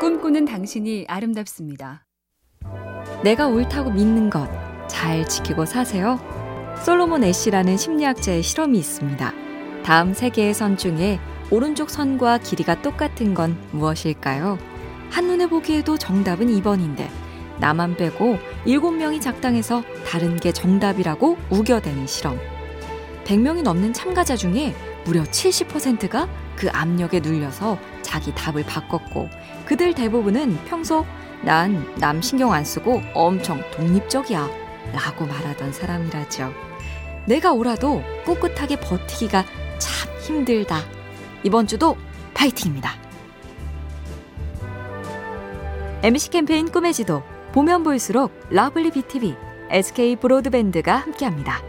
꿈꾸는 당신이 아름답습니다. 내가 옳다고 믿는 것 잘 지키고 사세요. 솔로몬 애쉬라는 심리학자의 실험이 있습니다. 다음 세 개의 선 중에 오른쪽 선과 길이가 똑같은 건 무엇일까요? 한눈에 보기에도 정답은 2번인데 나만 빼고 7명이 작당해서 다른 게 정답이라고 우겨대는 실험. 100명이 넘는 참가자 중에 무려 70%가 그 압력에 눌려서 자기 답을 바꿨고 그들 대부분은 평소 난 남 신경 안 쓰고 엄청 독립적이야 라고 말하던 사람이라죠. 내가 옳아도 꿋꿋하게 버티기가 참 힘들다. 이번 주도 파이팅입니다. MBC 캠페인 꿈의 지도 보면 볼수록 러블리 BTV, SK 브로드밴드가 함께합니다.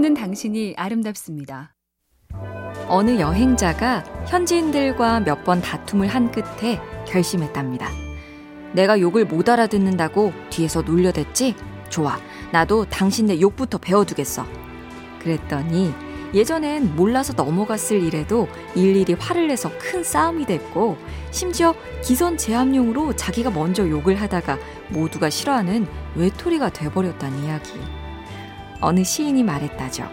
꿈꾸는 당신이 아름답습니다. 어느 여행자가 현지인들과 몇 번 다툼을 한 끝에 결심했답니다. 내가 욕을 못 알아듣는다고 뒤에서 놀려댔지? 좋아. 나도 당신네 욕부터 배워두겠어. 그랬더니 예전엔 몰라서 넘어갔을 일에도 일일이 화를 내서 큰 싸움이 됐고 심지어 기선 제압용으로 자기가 먼저 욕을 하다가 모두가 싫어하는 외톨이가 돼버렸다는 이야기. 어느 시인이 말했다죠.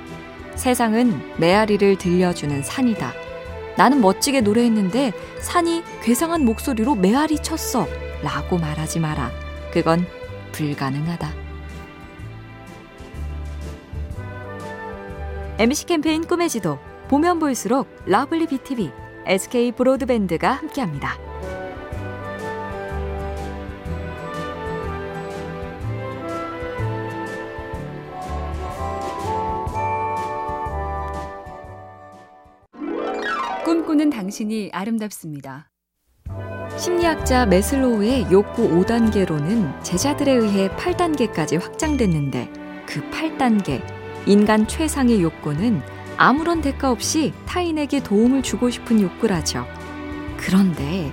세상은 메아리를 들려주는 산이다. 나는 멋지게 노래했는데 산이 괴상한 목소리로 메아리 쳤어. 라고 말하지 마라. 그건 불가능하다. MBC 캠페인 꿈의 지도 보면 볼수록 러블리 BTV, SK 브로드밴드가 함께합니다. 꿈꾸는 당신이 아름답습니다. 심리학자 메슬로우의 욕구 5단계로는 제자들에 의해 8단계까지 확장됐는데 그 8단계 인간 최상의 욕구는 아무런 대가 없이 타인에게 도움을 주고 싶은 욕구라죠. 그런데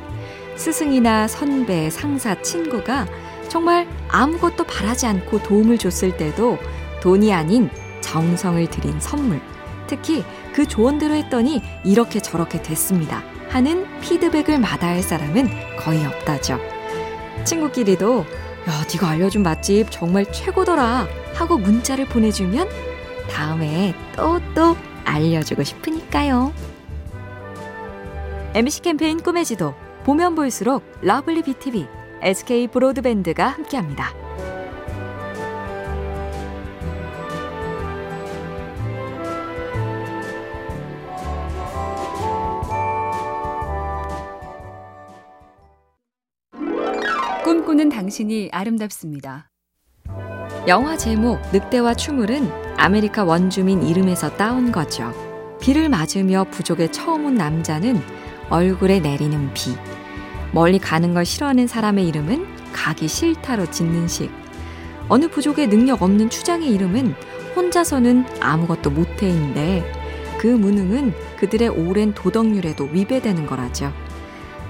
스승이나 선배, 상사, 친구가 정말 아무것도 바라지 않고 도움을 줬을 때도 돈이 아닌 정성을 들인 선물, 특히 그 조언대로 했더니 이렇게 저렇게 됐습니다. 하는 피드백을 마다할 사람은 거의 없다죠. 친구끼리도 야, 네가 알려준 맛집 정말 최고더라 하고 문자를 보내주면 다음에 또또 알려주고 싶으니까요. MBC 캠페인 꿈의 지도 보면 볼수록 러블리 BTV, SK 브로드밴드가 함께합니다. 꿈꾸는 당신이 아름답습니다. 영화 제목 늑대와 춤을은 아메리카 원주민 이름에서 따온 거죠. 비를 맞으며 부족에 처음 온 남자는 얼굴에 내리는 비. 멀리 가는 걸 싫어하는 사람의 이름은 가기 싫다로 짓는 식. 어느 부족의 능력 없는 추장의 이름은 혼자서는 아무것도 못해인데 그 무능은 그들의 오랜 도덕률에도 위배되는 거라죠.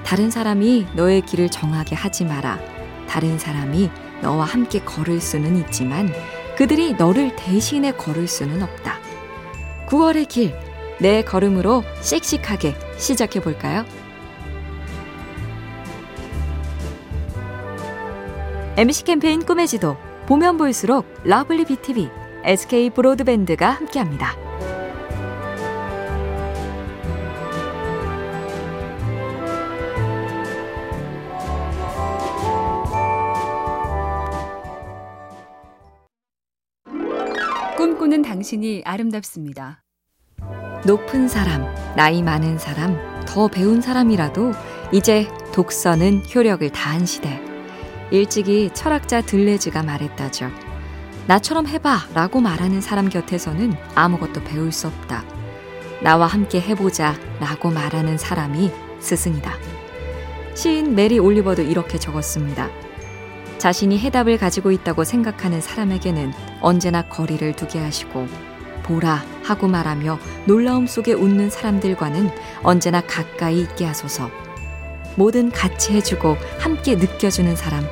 다른 사람이 너의 길을 정하게 하지 마라. 다른 사람이 너와 함께 걸을 수는 있지만 그들이 너를 대신해 걸을 수는 없다. 9월의 길, 내 걸음으로 씩씩하게 시작해 볼까요? MBC 캠페인 꿈의 지도, 보면 볼수록 러블리 BTV, SK 브로드밴드가 함께합니다. 꿈꾸는 당신이 아름답습니다. 높은 사람, 나이 많은 사람, 더 배운 사람이라도 이제 독서는 효력을 다한 시대. 일찍이 철학자 들레즈가 말했다죠. 나처럼 해봐 라고 말하는 사람 곁에서는 아무것도 배울 수 없다. 나와 함께 해보자 라고 말하는 사람이 스승이다. 시인 메리 올리버도 이렇게 적었습니다. 자신이 해답을 가지고 있다고 생각하는 사람에게는 언제나 거리를 두게 하시고 보라 하고 말하며 놀라움 속에 웃는 사람들과는 언제나 가까이 있게 하소서. 뭐든 같이 해주고 함께 느껴주는 사람.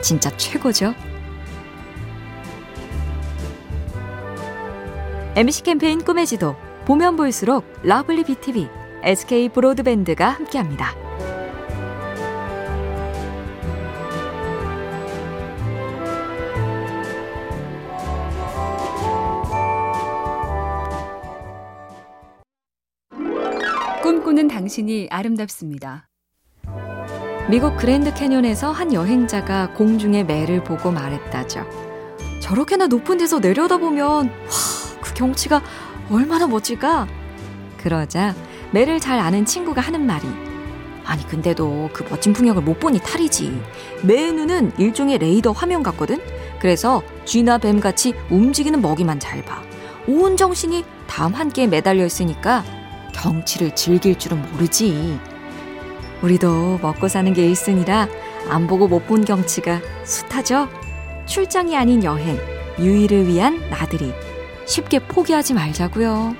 진짜 최고죠. MBC 캠페인 꿈의 지도 보면 볼수록 러블리 BTV, SK 브로드밴드가 함께합니다. 꿈꾸는 당신이 아름답습니다. 미국 그랜드 캐년에서 한 여행자가 공중의 매를 보고 말했다죠. 저렇게나 높은 데서 내려다보면 와, 그 경치가 얼마나 멋질까? 그러자 매를 잘 아는 친구가 하는 말이 아니 근데도 그 멋진 풍경을 못 보니 탈이지. 매의 눈은 일종의 레이더 화면 같거든. 그래서 쥐나 뱀같이 움직이는 먹이만 잘 봐. 온 정신이 다음 한 끼에 매달려 있으니까 경치를 즐길 줄은 모르지. 우리도 먹고 사는 게 일순위라 안 보고 못 본 경치가 숱하죠. 출장이 아닌 여행, 유희를 위한 나들이. 쉽게 포기하지 말자고요.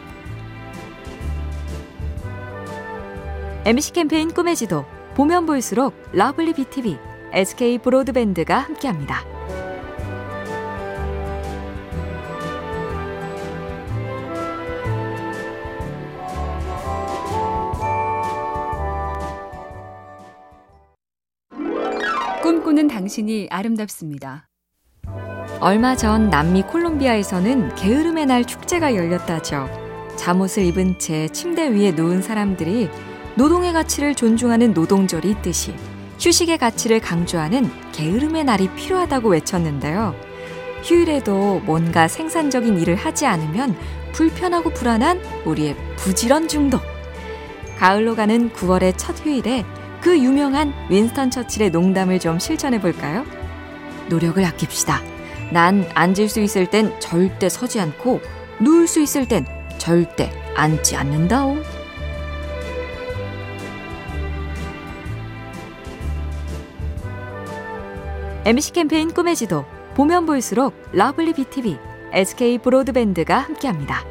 MBC 캠페인 꿈의 지도 보면 볼수록 러블리 BTV, SK 브로드밴드가 함께합니다. 꿈꾸는 당신이 아름답습니다. 얼마 전 남미 콜롬비아에서는 게으름의 날 축제가 열렸다죠. 잠옷을 입은 채 침대 위에 누운 사람들이 노동의 가치를 존중하는 노동절이 있듯이 휴식의 가치를 강조하는 게으름의 날이 필요하다고 외쳤는데요. 휴일에도 뭔가 생산적인 일을 하지 않으면 불편하고 불안한 우리의 부지런 중독. 가을로 가는 9월의 첫 휴일에 그 유명한 윈스턴 처칠의 농담을 좀 실천해 볼까요? 노력을 아낍시다. 난 앉을 수 있을 땐 절대 서지 않고 누울 수 있을 땐 절대 앉지 않는다오. MC 캠페인 꿈의 지도 보면 볼수록 lovely BTV, SK 브로드밴드가 함께합니다.